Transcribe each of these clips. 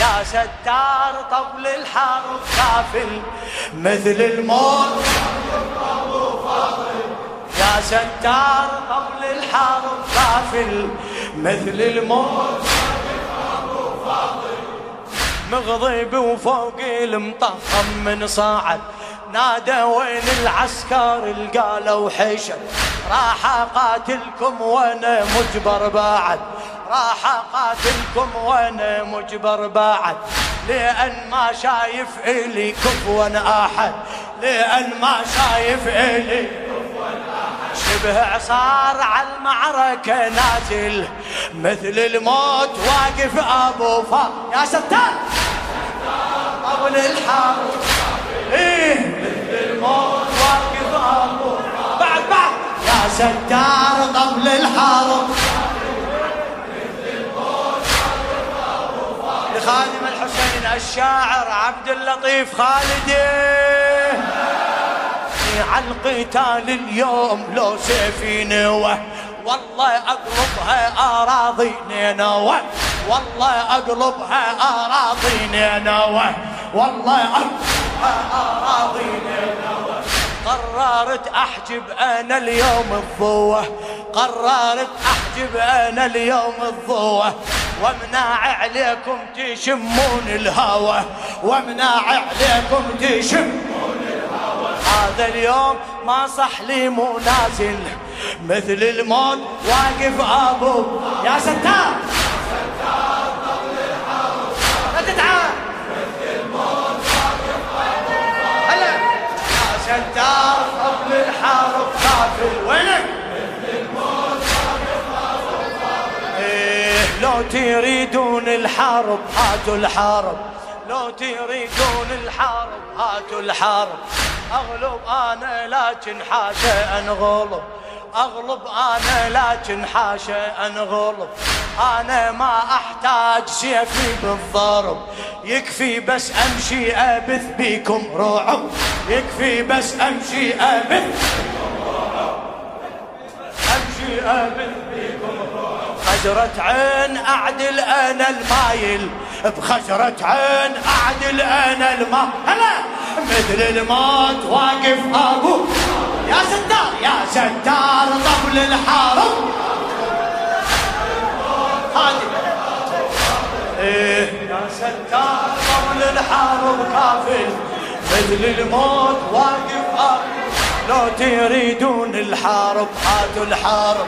يا ستار طبل الحرب كافل مثل الموت. يا ستار طبل الحرب كافل مثل الموت. مغضب وفوق المطخم من صاعد نادى وين العسكر قالوا حشد راح اقاتلكم وأنا مجبر بعد راح اقاتلكم وأنا مجبر بعد. لأن ما شايف إلي كفوا أحد. لأن ما شايف إلي شبه عصار على المعركة نازل. مثل الموت واقف أبو فا يا ستار! طول الحرب إيه مثل الموت واقف أبو بعد بعد. يا ستار قبل الشاعر عبد اللطيف خالدي. على القتال اليوم لو سيفي نوه والله أقلبها اراضي نينوه والله أقلبها اراضي نينوه والله أقلبها اراضي نينوه قررت أحجب أنا اليوم الضوه قررت أحجب أنا اليوم الضوه وامنع عليكم تشمون الهوى وامنع عليكم تشمون الهوى. هذا اليوم ما صح لي مو نازل مثل الموت واقف أبو. يا ستار! لا تتعب هلا! يا ستار قبل الحرب قافل وينك؟ لو تريدون الحرب هاتوا الحرب. لو تريدون الحرب هاتوا الحرب. أغلب أنا لكن حاشا انغلب أغلب أنا لكن حاشا انغلب أنا ما أحتاج سيفي بالضرب. يكفي بس أمشي أبث بيكم رعب يكفي بس أمشي أبث. أمشي أبث. بيكم رعب خجرة عين أعدل أنا المايل بخجرة عين أعدل أنا الماء هلا! مثل الموت واقف أبو. يا ستار يا ستار طبل الحرب إيه يا ستار طبل الحرب كافل مثل الموت واقف لو تريدون الحرب هاتوا الحرب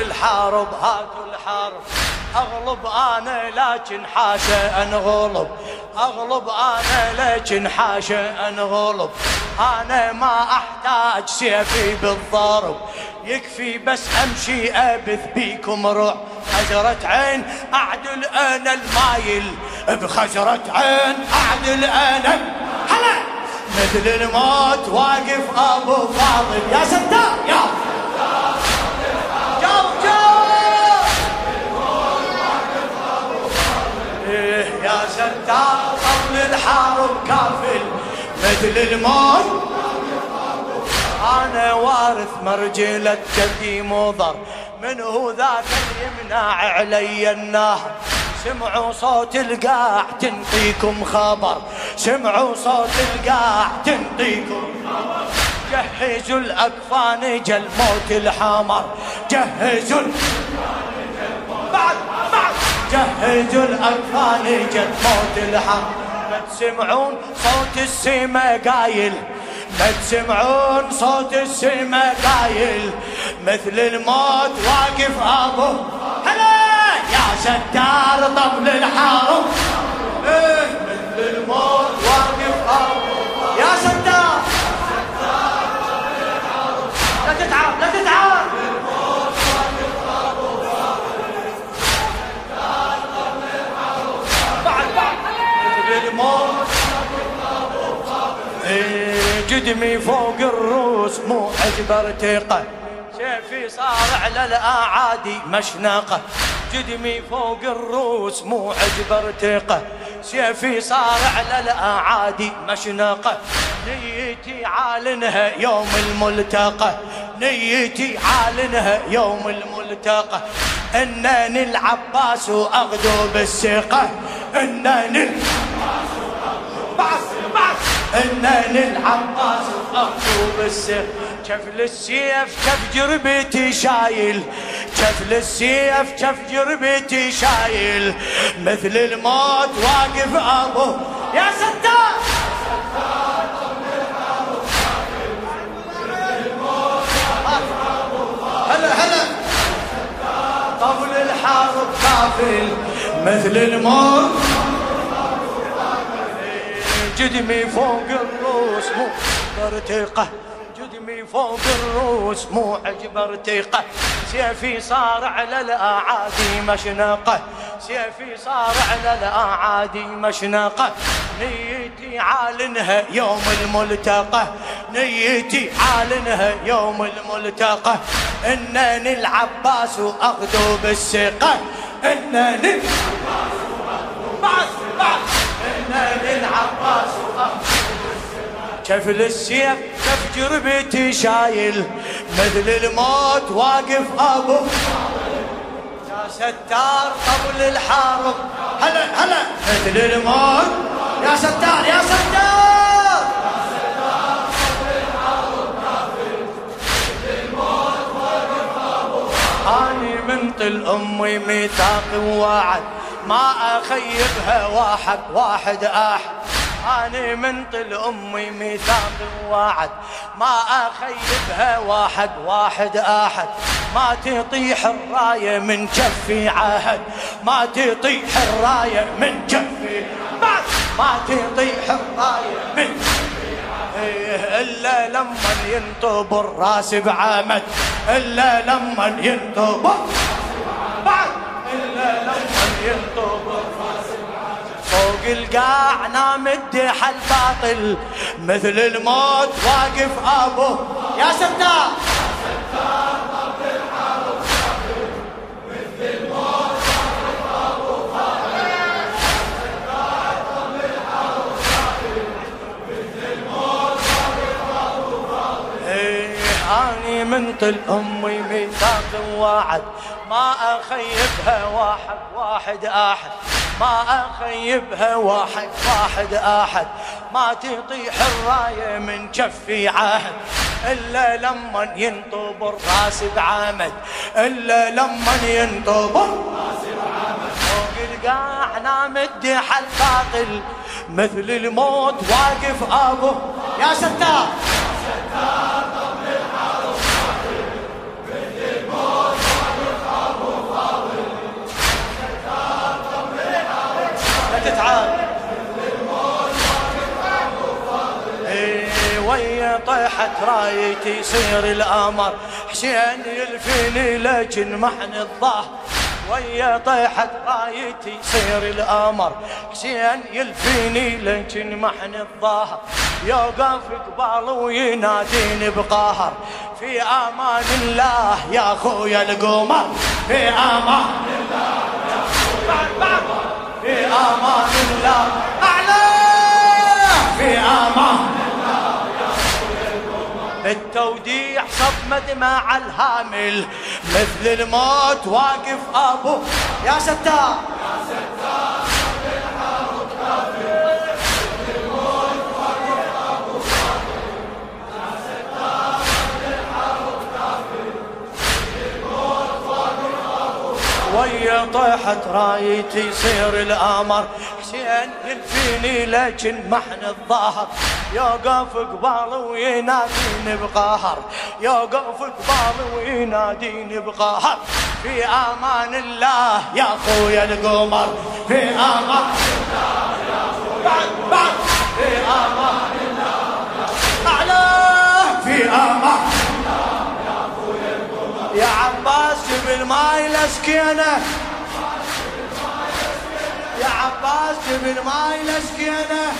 الحرب هاتوا الحرب. أغلب أنا لكن حاشا انغلب أغلب أنا لكن حاشا انغلب أنا ما أحتاج سيفي بالضرب. يكفي بس أمشي أبث بيكم رعب خزرة عين أعدل أنا المايل. بخزرة عين أعدل أنا. هلا! مثل الموت واقف أبو فاضل. يا ستار يا! يا ستار قبل الحرب كافل. مثل الموت. أنا وارث مرجلة جدي مضر. من هو ذاك يمنع علي النهر؟ سمعوا صوت القاع تنطيكم خبر. سمعوا صوت القاع تنطيكم خبر. جهزوا الاكفان جل موت الحمر. جهزوا بعد جهزوا الاكفان جل موت الحمر ما تسمعون صوت السما قايل ما تسمعون صوت السما قايل مثل الموت واقف أبو. هلا يا ستار طبل الحرب إيه مثل الموت جدمي فوق الروس مو عجب ارتقى سيفي صار على الأعادي مشنقه جدمي فوق الروس مو عجب ارتقى سيفي صار على الأعادي مشنقه نيتي عالنها يوم الملتقى. نيتي عالنها يوم الملتقى. إنني العباس واغدو بالثقة إنني العباس بعد انني العباس واغدو بالثقة كفل السيف كف جربتي شايل؟ كفل السيف كف جربتي شايل؟ مثل الموت واقف أبو. يا ستار! هلا هلا. طبل الحرب كافل. مثل الموت جدمي فوق الروس مو مرتقه جدمي فوق الروس مو عجب ارتقه سيفي صار على الأعادي مشنقة. سيفي صار على الأعادي مشنقة. نيتي عالنها يوم الملتقى. نيتي عالنها يوم الملتقى. انني العباس واغدو بالثقة. انني بعد بعد انني العباس واغدو كف للسيف كف جربتي شايل؟ مثل الموت واقف أبو. يا ستار قبل الحرب. هلا هلا. مثل الموت. يا ستار يا ستار. اني من طل امي ميثاق ووعد ما اخيبها واحد واحد أحد. أني من طل أمي ميثاق ووعد ما أخيبها واحد واحد آحد. ما تطيح الراية من كفي عهد. ما تطيح الراية من كفي ما تطيح الراية من إيه، إلا لما ينطب الراس بعمد. إلا لما ينطب بعد إلا لما ينطب فوق القاع نام الدح الباطل. مثل الموت واقف أبو. يا ستار أني من طل أمي ميثاق وعد ما اخيبها واحد واحد آحد. ما اخيبها واحد واحد أحد. ما تطيح الرايه من كفي عهد. إلا لما ينطب الراس بعمد. إلا لما ينطب الراس بعمد. فوق القاع نام الدح الباطل مثل الموت واقف أبو. يا ستار يا ستار. تتعال إيه ويا طيحت رايتي يصير الأمر؟ حسين يلفيني لكن محن الظهر. ويا طيحت رايتي يصير الأمر؟ حسين يلفيني لكن محن الظهر. يوقف قبال ويناديني بقهر في أمان الله يا أخويا القمر. في أمان الله يا أخويا القمر. في أمان الله اعلى في أمان الله التوديع صب مدمع الهامل مثل الموت واقف أبو. يا يا ستار. ويا طيحت رايتي يصير الأمر. حسين يلفيني لكن محن الظهر يوقف قبال ويناديني بقهر. يوقف قبال ويناديني بقهر. في أمان الله يا أخويا القمر. في أمان الله يا أخويا بعد في أمان الله أعلى. في أمان الماي لسكينة يا عباس جيب الماي لسكينة